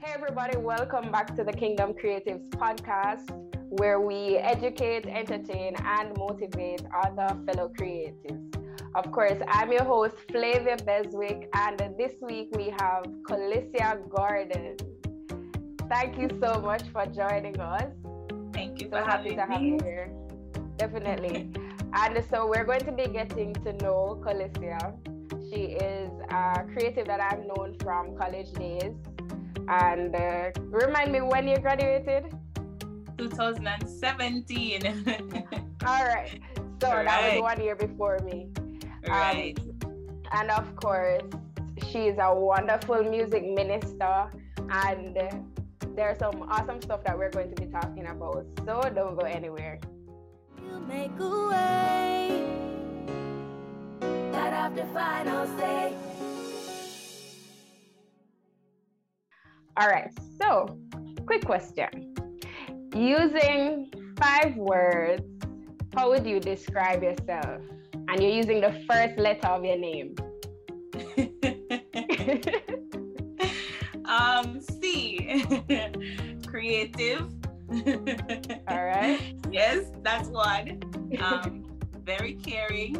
Hey, everybody, welcome back to the Kingdom Creatives podcast, where we educate, entertain, and motivate other fellow creatives. Of course, I'm your host, Flavia Beswick, and this week we have Colecia Gordon. Thank you so much for joining us. Thank you so for happy having to have you here. Definitely. and so we're going to be getting to know Colecia. She is a creative that I've known from college days. And uh, remind me when you graduated? 2017. All right. So that Right. was one year before me. right. And of course, she's a wonderful music minister. And uh, there's some awesome stuff that we're going to be talking about. So don't go anywhere. You make a way. God have the final say. All right. So, quick question. Using five words, how would you describe yourself? And you're using the first letter of your name. um, C. Creative. All right. Yes, that's one. Um, very caring.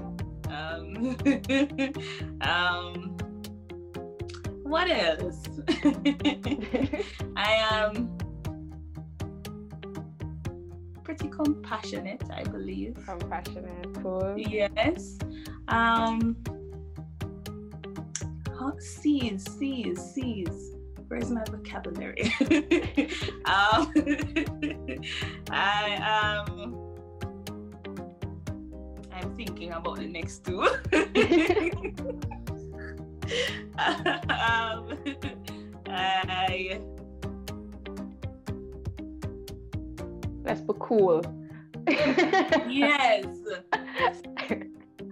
Um, um, what else? I am pretty compassionate, I believe. Compassionate, cool. Yes. Um. C's, C's, C's. Where's my vocabulary? um, I um. I'm thinking about the next two. Um, I Let's be cool. yes.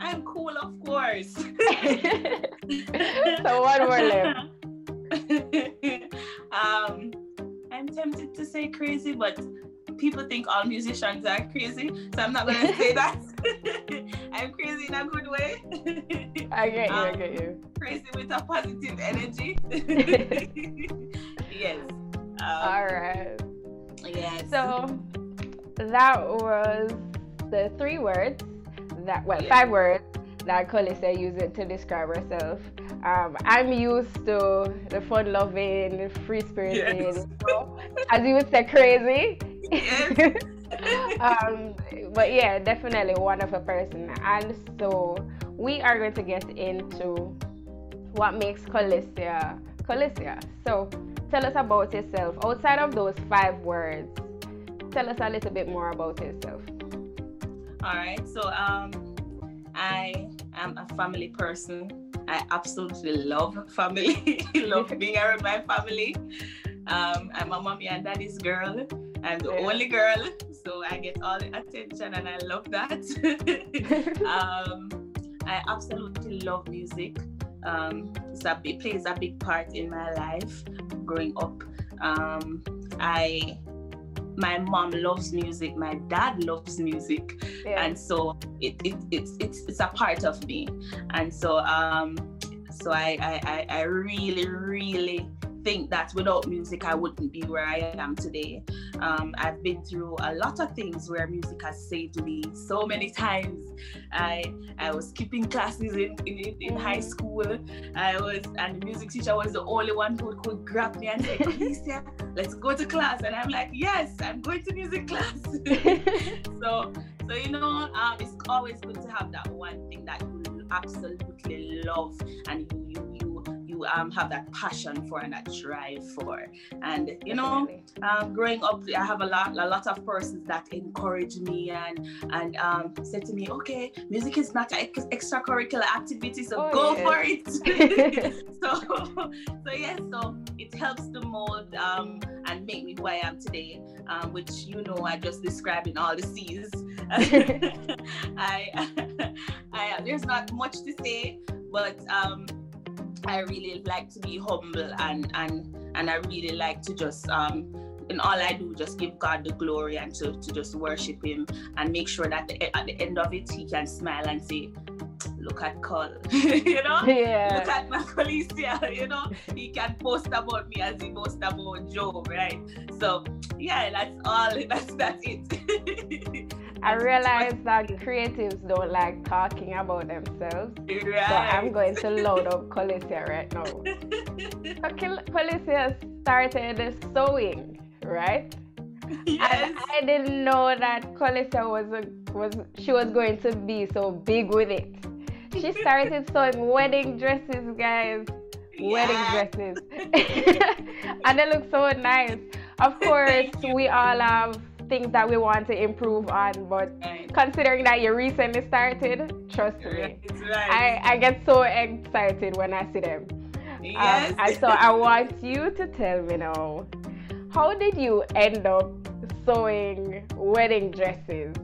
I'm cool, of course. so one more left. um, I'm tempted to say crazy, but people think all musicians are crazy, so I'm not gonna say that. I'm crazy in a good way. I get you, I Um, get you. crazy with a positive energy. yes. Um, All right. Yes. So that was the three words that well Yeah. five words that Colecia used to describe herself. Um, I'm used to the fun-loving, free-spirited, Yes. so, as you would say, crazy. Um, but yeah, definitely a wonderful person. And so we are going to get into what makes Colecia Colecia. So tell us about yourself. Outside of those five words, tell us a little bit more about yourself. All right. So um, I am a family person. I absolutely love family. love being around my family. Um, I'm a mommy and daddy's girl. I'm the only girl, so I get all the attention, and I love that. um, I absolutely love music. Um, a, it plays a big part in my life growing up. Um, I my mom loves music my dad loves music Yeah. and so it, it it's it's it's a part of me and so um so I, I i i really really think that without music i wouldn't be where i am today. Um i've been through a lot of things where music has saved me so many times. I i was skipping classes in in, in high school. I was and the music teacher was the only one who could grab me and say Alicia, let's go to class. And i'm like yes i'm going to music class. So so you know um, it's always good to have that one thing that you absolutely love and you you you you um have that passion for and that drive for and you know um, growing up, I have a lot, a lot of persons that encourage me and and um, said to me, "Okay, music is not an ex- extracurricular activity, so Oh, go yes. for it." so, so yes, so it helps to mold um, and make me who I am today, um, which you know I just described in all the C's. I, I, there's not much to say, but um, I really like to be humble and and and I really like to just um in all I do just give God the glory and to, to just worship him and make sure that the, at the end of it he can smile and say look at Cole, you know? Yeah. Look at my Felicia, you know? He can post about me as he posts about Joe, right? So yeah, that's all. That's that's it. I mm. realize that creatives don't like talking about themselves. right. So I'm going to load up Colecia right now. Okay, Colecia started sewing, right? yes. And I didn't know that Colecia was a, was she was going to be so big with it. She started sewing wedding dresses, guys. Wedding dresses. and they look so nice. Of course, we all have things that we want to improve on, but Right. considering that you recently started, trust me. Right. I, I get so excited when I see them. yes. Um, and so I want you to tell me now, how did you end up sewing wedding dresses?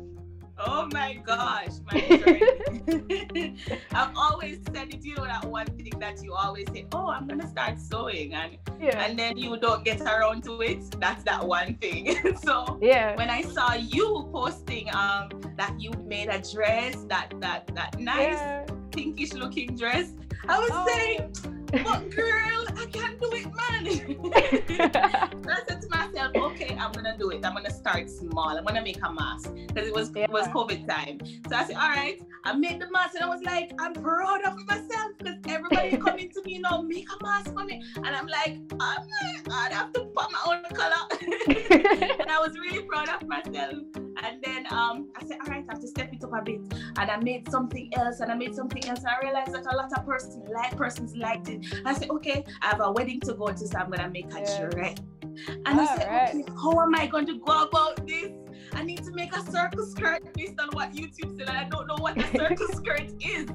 Oh my gosh, my journey. I've always said it, you know, that one thing that you always say, oh, I'm gonna start sewing, and Yeah. and then you don't get around to it. That's that one thing. so Yeah. when I saw you posting um that you made a dress, that that that nice Yeah. pinkish looking dress, I was Oh. saying, but girl, I can't do it, man. So I said to myself, okay, I'm gonna do it. I'm gonna start small. I'm gonna make a mask because it was it was COVID time. So I said, all right, I made the mask, and I was like, I'm proud of myself because everybody coming to me, you know, make a mask for me, and I'm like, oh my God, I have to put my own color. and I was really proud of myself. And then um, I said, all right, I have to step it up a bit. And I made something else, and I made something else. And I realized that a lot of persons like persons liked it. I said, okay, I have a wedding to go to, so I'm gonna make a Yeah. dress. And I said, Alright. okay, how am I going to go about this? I need to make a circle skirt based on what YouTube said, and I don't know what a circle skirt is.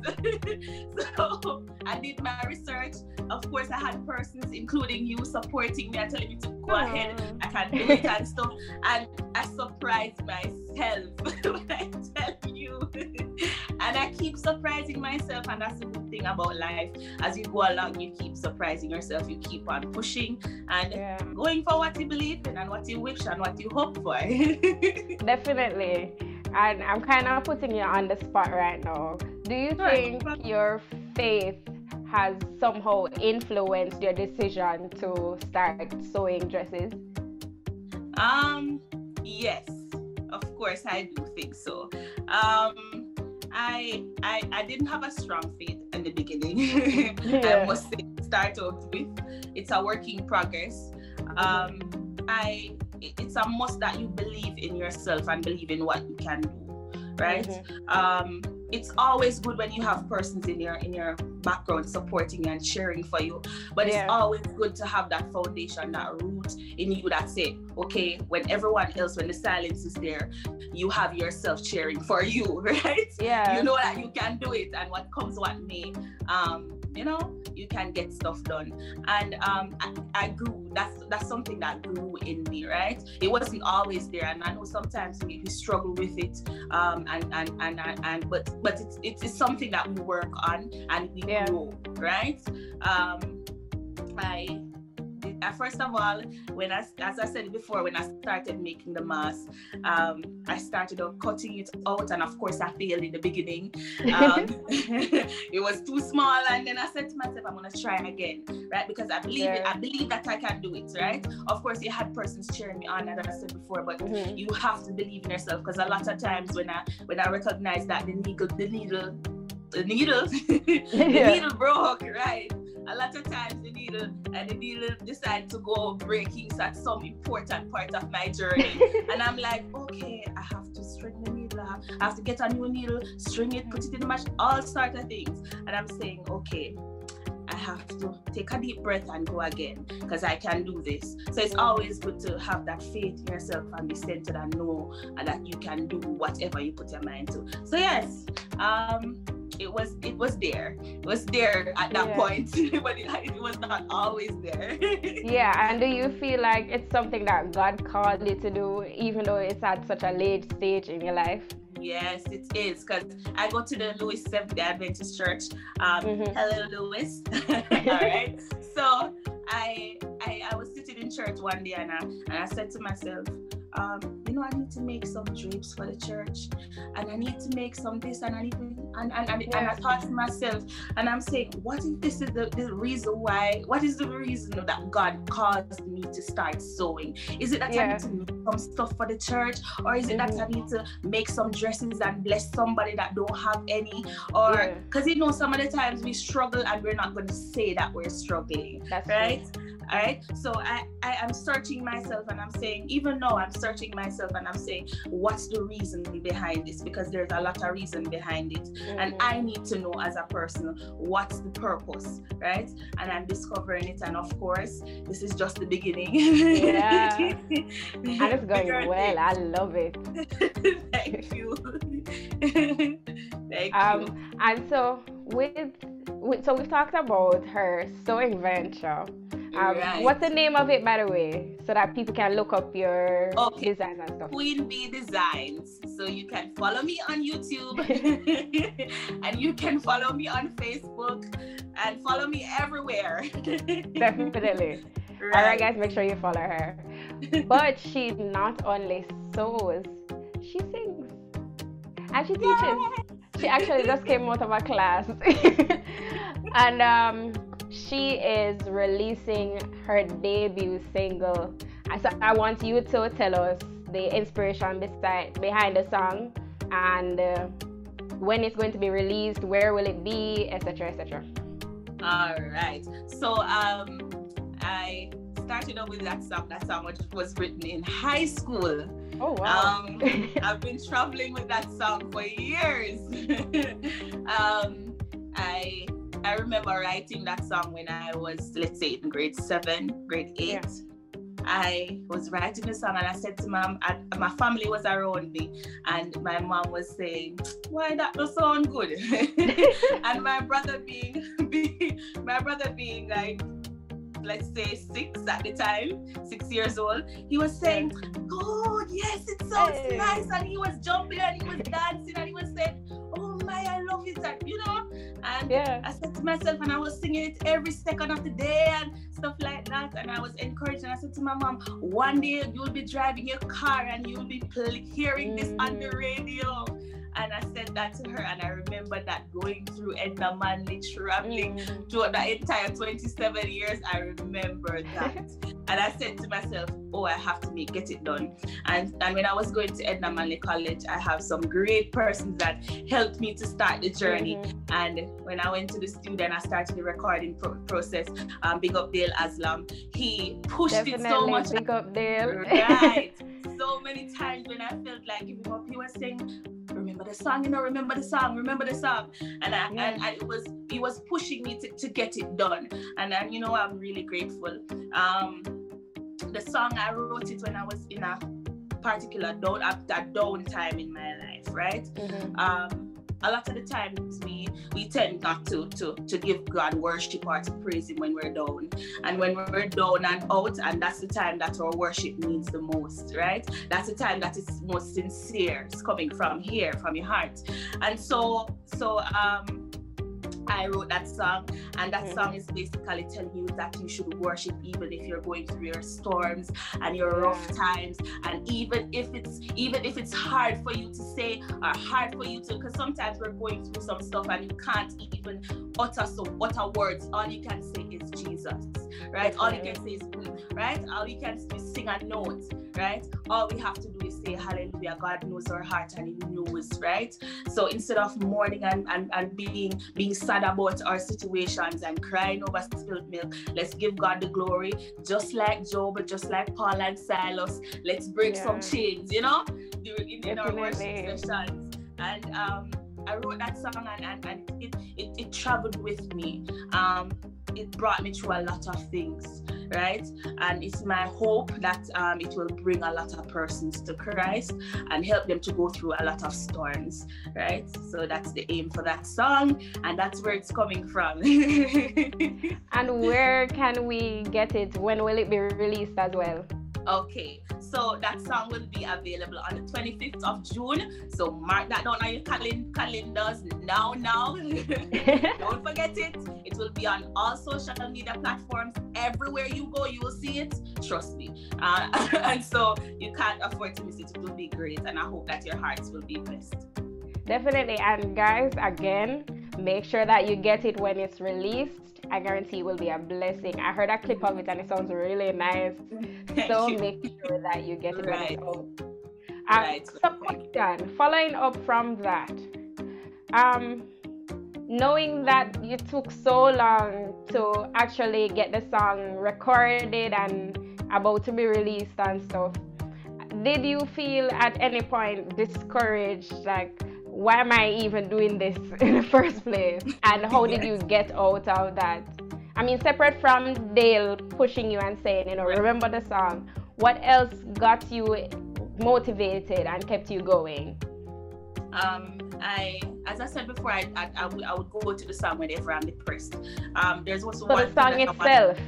so I did my research. Of course, I had persons, including you, supporting me and telling me to go ahead. I can do it and stuff. And I surprised myself when I tell you. and I keep surprising myself, and that's the good thing about life. As you go along, you keep surprising yourself, you keep on pushing and Yeah. going for what you believe in and what you wish and what you hope for. Definitely. And I'm kind of putting you on the spot right now. Do you think your faith has somehow influenced your decision to start sewing dresses? Um, yes, of course I do think so. Um, I I I didn't have a strong faith in the beginning. Yeah. I must say, start out with, it's a work in progress. Um, I it's a must that you believe in yourself and believe in what you can do, right? Mhm. um, it's always good when you have persons in your in your background supporting you and cheering for you but Yeah. it's always good to have that foundation that root in you that say okay when everyone else when the silence is there you have yourself cheering for you right Yeah. you know that you can do it and what comes what may um you know you can get stuff done. And um I, I grew that's that's something that grew in me right? It wasn't always there and i know sometimes we, we struggle with it um and and and and, and but but it's, it's it's something that we work on and we Yeah. grow right? Um i first of all, when I, as I said before, when I started making the mask, um, I started out cutting it out, and of course, I failed in the beginning. Um, it was too small, and then I said to myself, I'm gonna try again, right? Because I believe it, I believe that I can do it, right? Of course, you had persons cheering me on, as I said before, but Mhm. you have to believe in yourself because a lot of times when I when I recognize that the needle the needle the needle the Yeah. needle broke right a lot of times the needle and the needle decide to go breaking at some important part of my journey and I'm like okay I have to string the needle I have, I have to get a new needle string it put it in the machine all sort of things and I'm saying okay I have to take a deep breath and go again because I can do this. So it's always good to have that faith in yourself and be centered and know that you can do whatever you put your mind to. So yes, um, it was it was there. It was there at that Yeah. point, but it, it was not always there. Yeah, and do you feel like it's something that God called you to do, even though it's at such a late stage in your life? Yes, it is because I go to the Lewis Seventh Day Adventist Church. Um, Mhm. Hello, Lewis. All right. So I, I I was sitting in church one day and I and I said to myself, um, you know, I need to make some drapes for the church, and I need to make some this, and I need, to, and and, and, and I thought to myself, and I'm saying, what if this is the, the reason why? What is the reason that God caused me to start sewing? Is it that yeah. I need to make some stuff for the church, or is it mm-hmm. that I need to make some dresses and bless somebody that don't have any, or because yeah. you know some of the times we struggle and we're not going to say that we're struggling, That's right? True all right so I, I am searching myself and i'm saying even though i'm searching myself and i'm saying what's the reason behind this? Because there's a lot of reason behind it. Mm-hmm. and i need to know as a person what's the purpose right? And i'm discovering it and of course this is just the beginning. Yeah. And it's going well. i love it. Thank you. Thank um you. and so with, with so we've talked about her sewing venture um, right. What's the name of it, by the way, so that people can look up your okay. designs and stuff? Queen Bee Designs. So you can follow me on YouTube, and you can follow me on Facebook, and follow me everywhere. Definitely. Right. All right, guys, make sure you follow her. But she not only sews, she sings and she teaches. Yay! She actually just came out of a class, and um she is releasing her debut single. And so I want you to tell us the inspiration beside, behind the song and uh, when it's going to be released, where will it be, etc., etc. All right. So um, I started off with that song. That song which was written in high school. Oh wow! Um, I've been traveling with that song for years. um, I I remember writing that song when I was, let's say, in grade seven, grade eight. Yeah. I was writing the song and I said to mom, my family was around me, and my mom was saying, "Why that does sound good?" and my brother being, being, my brother being like, let's say six at the time, six years old, he was saying, "Good, yes, it sounds hey. nice," and he was jumping and he was dancing and he was saying, "Oh my, I love it," and you know. And yeah. I said to myself, and I was singing it every second of the day and stuff like that. And I was encouraged. And I said to my mom, one day you'll be driving your car and you'll be hearing this on the mm. radio. And I said that to her, and I remember that going through Edna Manley, traveling mm. throughout the entire 27 years, I remember that. and I said to myself, oh, I have to make get it done. And and when I was going to Edna Manley College, I have some great persons that helped me to start the journey. Mm-hmm. And when I went to the studio and I started the recording pro- process, um, big up Dale Aslam, he pushed Definitely, it so much. Big up Dale. Right. so many times when I felt like giving up, he was saying, remember the song, you know, remember the song, remember the song. And I yeah. and, and, it was he was pushing me to, to get it done. And then you know I'm really grateful. Um the song I wrote it when I was in a particular down at that down time in my life, right? Mm-hmm. Um a lot of the times we we tend not to to to give God worship or to praise Him when we're down, and when we're down and out, and that's the time that our worship means the most, right? That's the time that is most sincere. It's coming from here, from your heart, and so so um I wrote that song, and that mm-hmm. song is basically telling you that you should worship even if you're going through your storms and your rough times, and even if it's even if it's hard for you to say or hard for you to, because sometimes we're going through some stuff and you can't even utter some utter words. All you can say is Jesus, right? All you can say is right? All you can do is sing a note, right? All we have to do is say hallelujah. God knows our heart and He knows, right? So instead of mourning and, and, and being being sad about our situations and crying over spilled milk, let's give God the glory, just like Job, just like Paul and Silas. Let's break yeah. some chains, you know, in, in our worship sessions. And um I wrote that song and, and, and it, it, it traveled with me. Um, it brought me through a lot of things right? And it's my hope that um, it will bring a lot of persons to Christ and help them to go through a lot of storms, right? So that's the aim for that song, and that's where it's coming from. and where can we get it? When will it be released as well? Okay, so that song will be available on the 25th of June. So mark that down on your calendars now, now. Don't forget it. Will be on all social media platforms. Everywhere you go, you will see it. Trust me. Uh, and so you can't afford to miss it. It will be great. And I hope that your hearts will be blessed. Definitely. And guys, again, make sure that you get it when it's released. I guarantee it will be a blessing. I heard a clip of it and it sounds really nice. so you. make sure that you get it right. when it's out. Uh, right. So question, following up from that, um, knowing that you took so long to actually get the song recorded and about to be released and stuff, did you feel at any point discouraged, like? why am I even doing this in the first place? And how did you get out of that? I mean, separate from Dale pushing you and saying, you know, remember the song, what else got you motivated and kept you going? Um, I, as I said before, I, I, I, would, go to the song whenever I'm depressed. Um, there's also so one the song itself.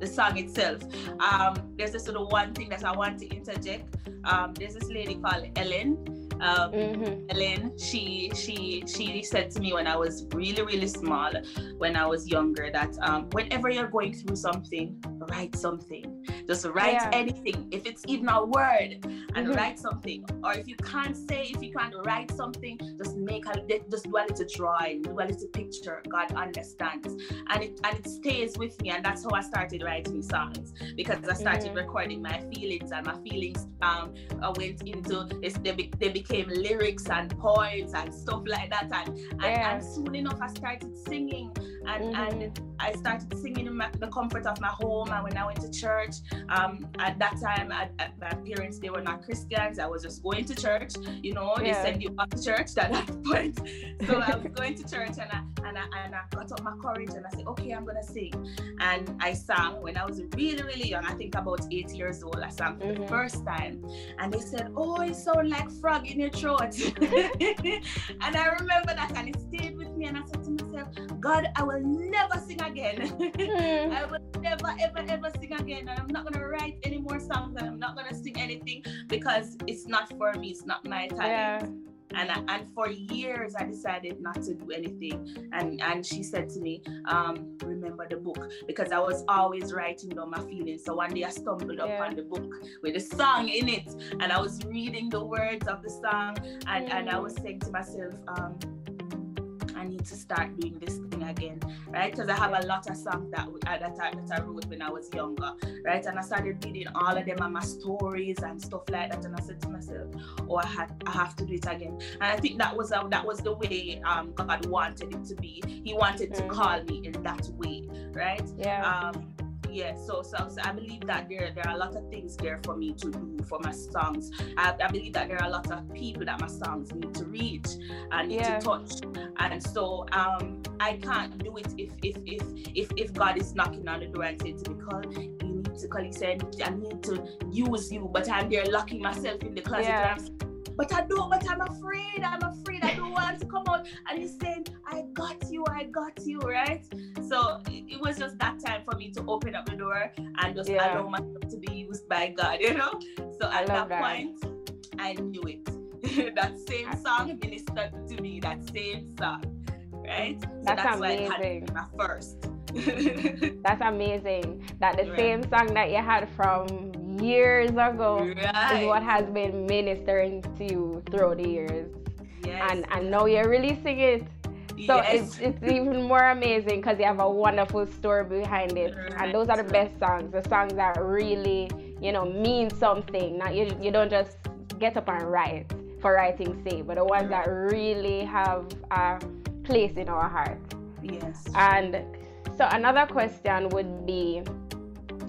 The song itself. Um, there's this sort of one thing that I want to interject. Um, there's this lady called Ellen um, mm-hmm. Ellen, she she she said to me when I was really really small, when I was younger, that um, whenever you're going through something, write something. Just write yeah. anything, if it's even a word, and mm-hmm. write something. Or if you can't say, if you can't write something, just make a just do a little drawing, do a little picture. God understands, and it and it stays with me, and that's how I started writing songs because I started mm-hmm. recording my feelings, and my feelings um I went into this. They, be, they became lyrics and poems and stuff like that, and and, yeah. and soon enough I started singing, and mm-hmm. and I started singing in my, the comfort of my home, and when I went to church. Um, at that time, I, I, my parents they were not Christians. I was just going to church. You know, yeah. they send you back to church at that point. So I was going to church, and I and I and I got up my courage, and I said, okay, I'm gonna sing. And I sang when I was really really young. I think about eight years old. I sang for mm-hmm. the first time, and they said, oh, you sound like frog in your throat. and I remember that, and it stayed with me. And I said to myself, God, I will never sing again. Mm. I will never ever ever sing again, and I'm not gonna write any more songs and I'm not gonna sing anything because it's not for me. It's not my time. Yeah. And, and for years I decided not to do anything. And and she said to me, um, remember the book because I was always writing down my feelings. So one day I stumbled yeah. upon the book with a song in it, and I was reading the words of the song, and, mm. and I was saying to myself, um, I need to start doing this thing again, right? Because I have a lot of songs that, uh, that, I, that I wrote when I was younger, right? And I started reading all of them and my stories and stuff like that. And I said to myself, oh, I, had, I have to do it again. And I think that was uh, that was the way um, God wanted it to be. He wanted to mm-hmm. call me in that way, right? Yeah. Um, yeah so, so so i believe that there there are a lot of things there for me to do for my songs. I, I believe that there are a lot of people that my songs need to reach and need yeah. to touch. And so um i can't do it if if if if, if god is knocking on the door and saying to me call you need to call he said i need to use you but i'm there locking myself in the closet. Yeah. But I don't, but I'm afraid, I'm afraid, I don't want to come out. And he's saying, I got you, I got you, right? So it, it was just that time for me to open up the door and just yeah. allow myself to be used by God, you know? So at that, that, point, I knew it. that same song ministered to me, that same song, right? So that's, that's amazing. my first. that's amazing. That the right. same song that you had from years ago right. is what has been ministering to you through the years. Yes. And and now you're releasing it. So yes. it's, it's even more amazing because you have a wonderful story behind it. Right. And those are the best songs, the songs that really, you know, mean something. Not you you don't just get up and write for writing's sake, but the ones that really have a place in our hearts. Yes. And so another question would be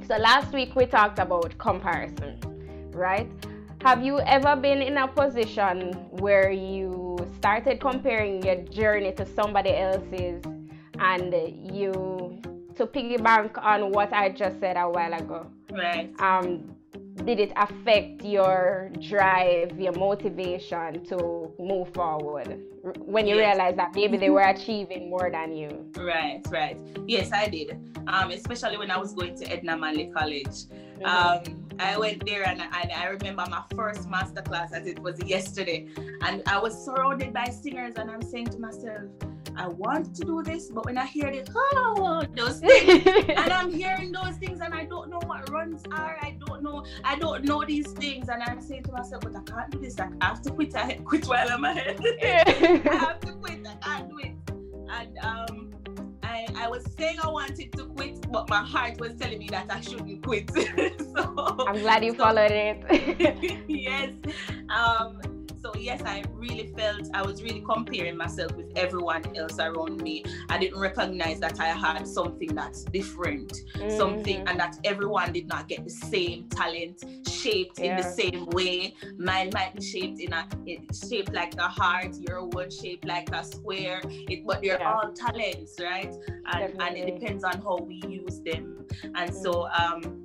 so last week we talked about comparison, right? Have you ever been in a position where you started comparing your journey to somebody else's and you to piggyback on what I just said a while ago? Right. Um did it affect your drive, your motivation to move forward when you yes. realized that maybe they were achieving more than you? Right, right. Yes, I did. Um, especially when I was going to Edna Manley College. Mm-hmm. Um, I went there and, and I remember my first master class as it was yesterday. And I was surrounded by singers, and I'm saying to myself, I want to do this, but when I hear this, oh, those things, and I'm hearing those things, and I don't know what runs are. I don't know. I don't know these things, and I'm saying to myself, but I can't do this. I have to quit. I quit while I'm ahead. I have to quit. I can't do it. And um, I, I was saying I wanted to quit, but my heart was telling me that I shouldn't quit. so I'm glad you so, followed it. yes. Um, yes, I really felt I was really comparing myself with everyone else around me. I didn't recognize that I had something that's different, mm-hmm. something, and that everyone did not get the same talent shaped yeah. in the same way. Mine might be shaped in a shaped like a heart, your one shaped like a square. It, but they're yeah. all talents, right? And, and it depends on how we use them. And mm-hmm. so um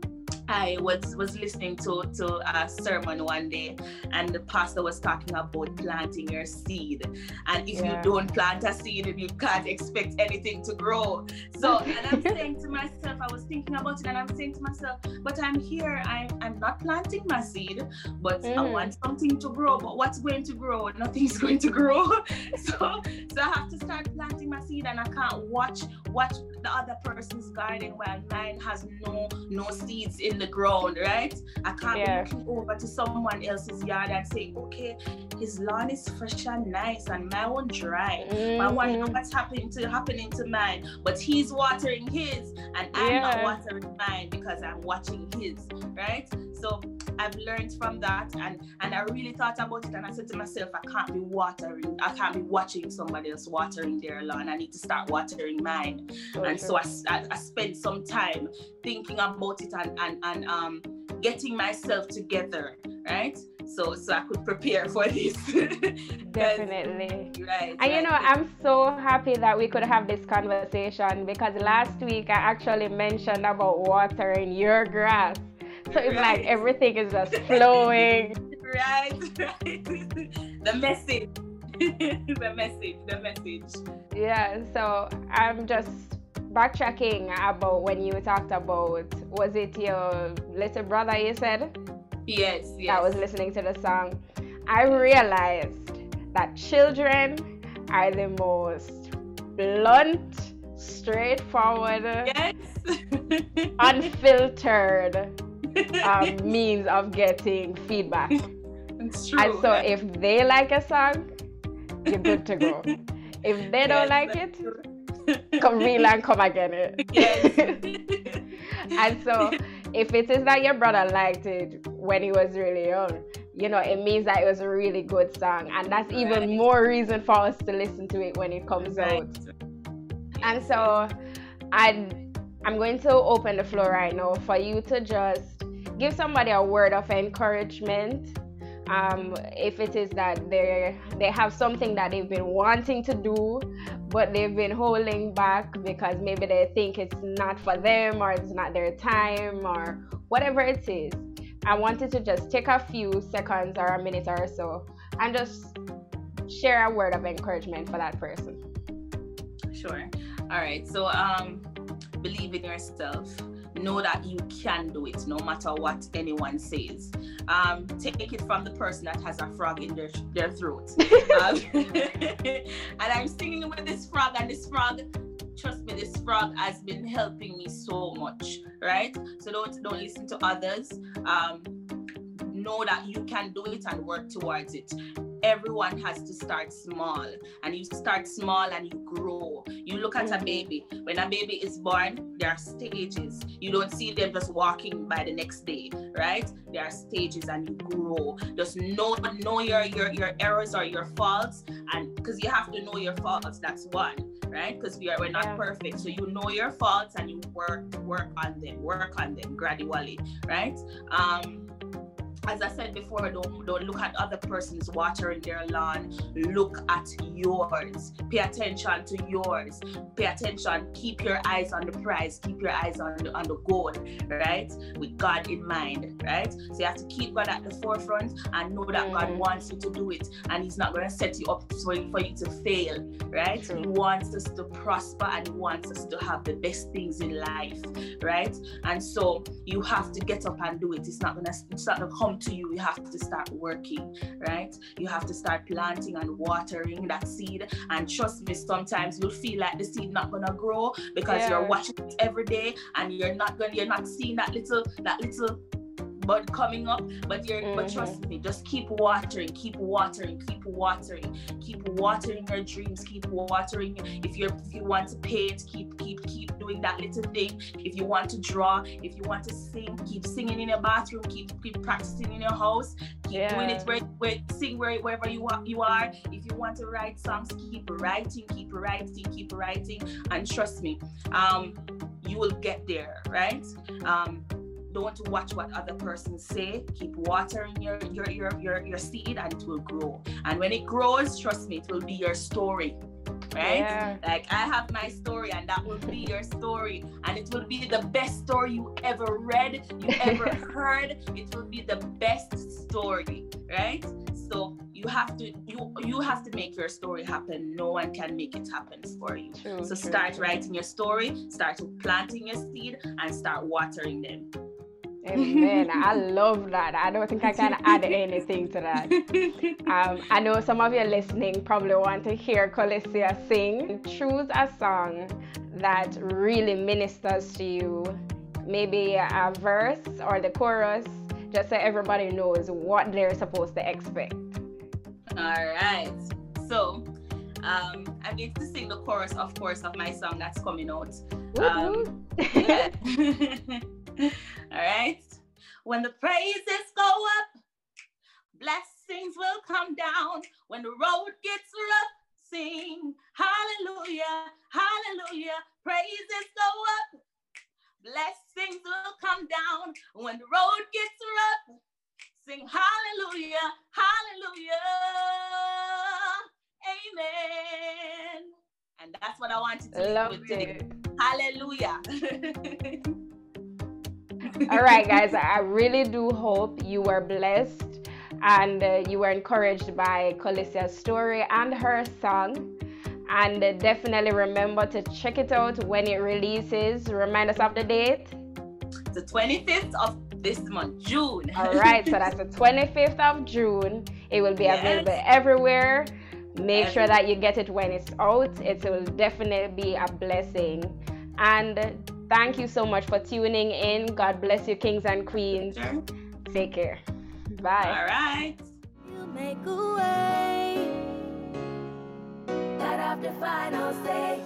I was was listening to to a sermon one day, and the pastor was talking about planting your seed. And if yeah. you don't plant a seed, you can't expect anything to grow. So, and I'm saying to myself, I was thinking about it, and I'm saying to myself, but I'm here. I'm I'm not planting my seed, but mm. I want something to grow. But what's going to grow? Nothing's going to grow. so, so I have to start planting my seed, and I can't watch watch the other person's garden while mine has no no seeds in the ground, right? I can't yeah. be looking over to someone else's yard and say, okay, his lawn is fresh and nice and my one dry. Mm-hmm. I want to know what's happening to happening to mine. But he's watering his and I'm yeah. not watering mine because I'm watching his, right? So I've learned from that and and I really thought about it and I said to myself, I can't be watering, I can't be watching somebody else watering their lawn. I need to start watering mine. Okay. And so I, I, I spent some time thinking about it and and, and um getting myself together, right? So so I could prepare for this. Definitely. Right. And you know, I'm so happy that we could have this conversation because last week I actually mentioned about watering your grass. So it's right. like everything is just flowing. right, right. the message. the message, the message. Yeah, so I'm just backtracking about when you talked about was it your little brother you said? Yes, yes. That was listening to the song. I realized that children are the most blunt, straightforward, yes. unfiltered um, means of getting feedback. It's true. And so if they like a song, you're good to go. If they don't yes, like it, true. come real and come again. it. Yes. and so if it is that your brother liked it when he was really young, you know, it means that it was a really good song. And that's right. even more reason for us to listen to it when it comes right. out. And so I I'm going to open the floor right now for you to just give somebody a word of encouragement. Um, if it is that they they have something that they've been wanting to do, but they've been holding back because maybe they think it's not for them or it's not their time or whatever it is. I wanted to just take a few seconds or a minute or so and just share a word of encouragement for that person. Sure. All right. So um believe in yourself know that you can do it no matter what anyone says. Um, take it from the person that has a frog in their, their throat. um, and I'm singing with this frog, and this frog, trust me, this frog has been helping me so much, right? So don't don't listen to others. Um, know that you can do it and work towards it everyone has to start small. And you start small and you grow. You look at a baby. When a baby is born there are stages. You don't see them just walking by the next day right? There are stages and you grow. Just know know your your, your errors or your faults. And because you have to know your faults that's one right? Because we are we're not yeah. perfect. So you know your faults and you work work on them work on them gradually right? Um as I said before, don't, don't look at other person's watering their lawn. Look at yours. Pay attention to yours. Pay attention. Keep your eyes on the prize. Keep your eyes on the, on the goal, right? With God in mind, right? So you have to keep God at the forefront and know that God mm. wants you to do it. And He's not going to set you up for, for you to fail, right? True. He wants us to prosper and He wants us to have the best things in life, right? And so you have to get up and do it. It's not going to, it's not going to come come to you. You have to start working, right? You have to start planting and watering that seed. And trust me, sometimes you'll feel like the seed not gonna grow because yeah. you're watching it every day and you're not gonna you're not seeing that little that little bud coming up but you're mm-hmm. but trust me just keep watering keep watering keep watering keep watering your dreams keep watering if you're if you want to paint keep keep keep doing that little thing if you want to draw if you want to sing keep singing in your bathroom keep keep practicing in your house keep yeah. doing it where, where sing where, wherever you are you are if you want to write songs keep writing keep writing keep writing and trust me um you will get there right um don't watch what other persons say. Keep watering your your your your, your seed and it will grow. And when it grows trust me it will be your story right? Yeah. like i have my story and that will be your story. And it will be the best story you ever read you ever heard. It will be the best story right? So you have to you you have to make your story happen. No one can make it happen for you. True, so true, start true. writing your story start planting your seed and start watering them Amen. I love that. I don't think I can add anything to that. Um, I know some of you listening probably want to hear Colecia sing. Choose a song that really ministers to you. Maybe a verse or the chorus, just so everybody knows what they're supposed to expect. All right. So, um, I'm going to sing the chorus, of course, of my song that's coming out. Um, yeah. All right. When the praises go up, blessings will come down. When the road gets rough, sing hallelujah, hallelujah. Praises go up, blessings will come down. When the road gets rough, sing hallelujah, hallelujah. Amen. And that's what I wanted to Love with today. Hallelujah. All right, guys, I really do hope you were blessed and uh, you were encouraged by Colecia's story and her song. And uh, definitely remember to check it out when it releases. Remind us of the date. The 25th of this month, June. All right, so that's the 25th of June. It will be yes. available everywhere. Make sure that you get it when it's out. It will definitely be a blessing. And Thank you so much for tuning in. God bless you, kings and queens. Sure. Take care. Bye. All right. You make a way. That after final say.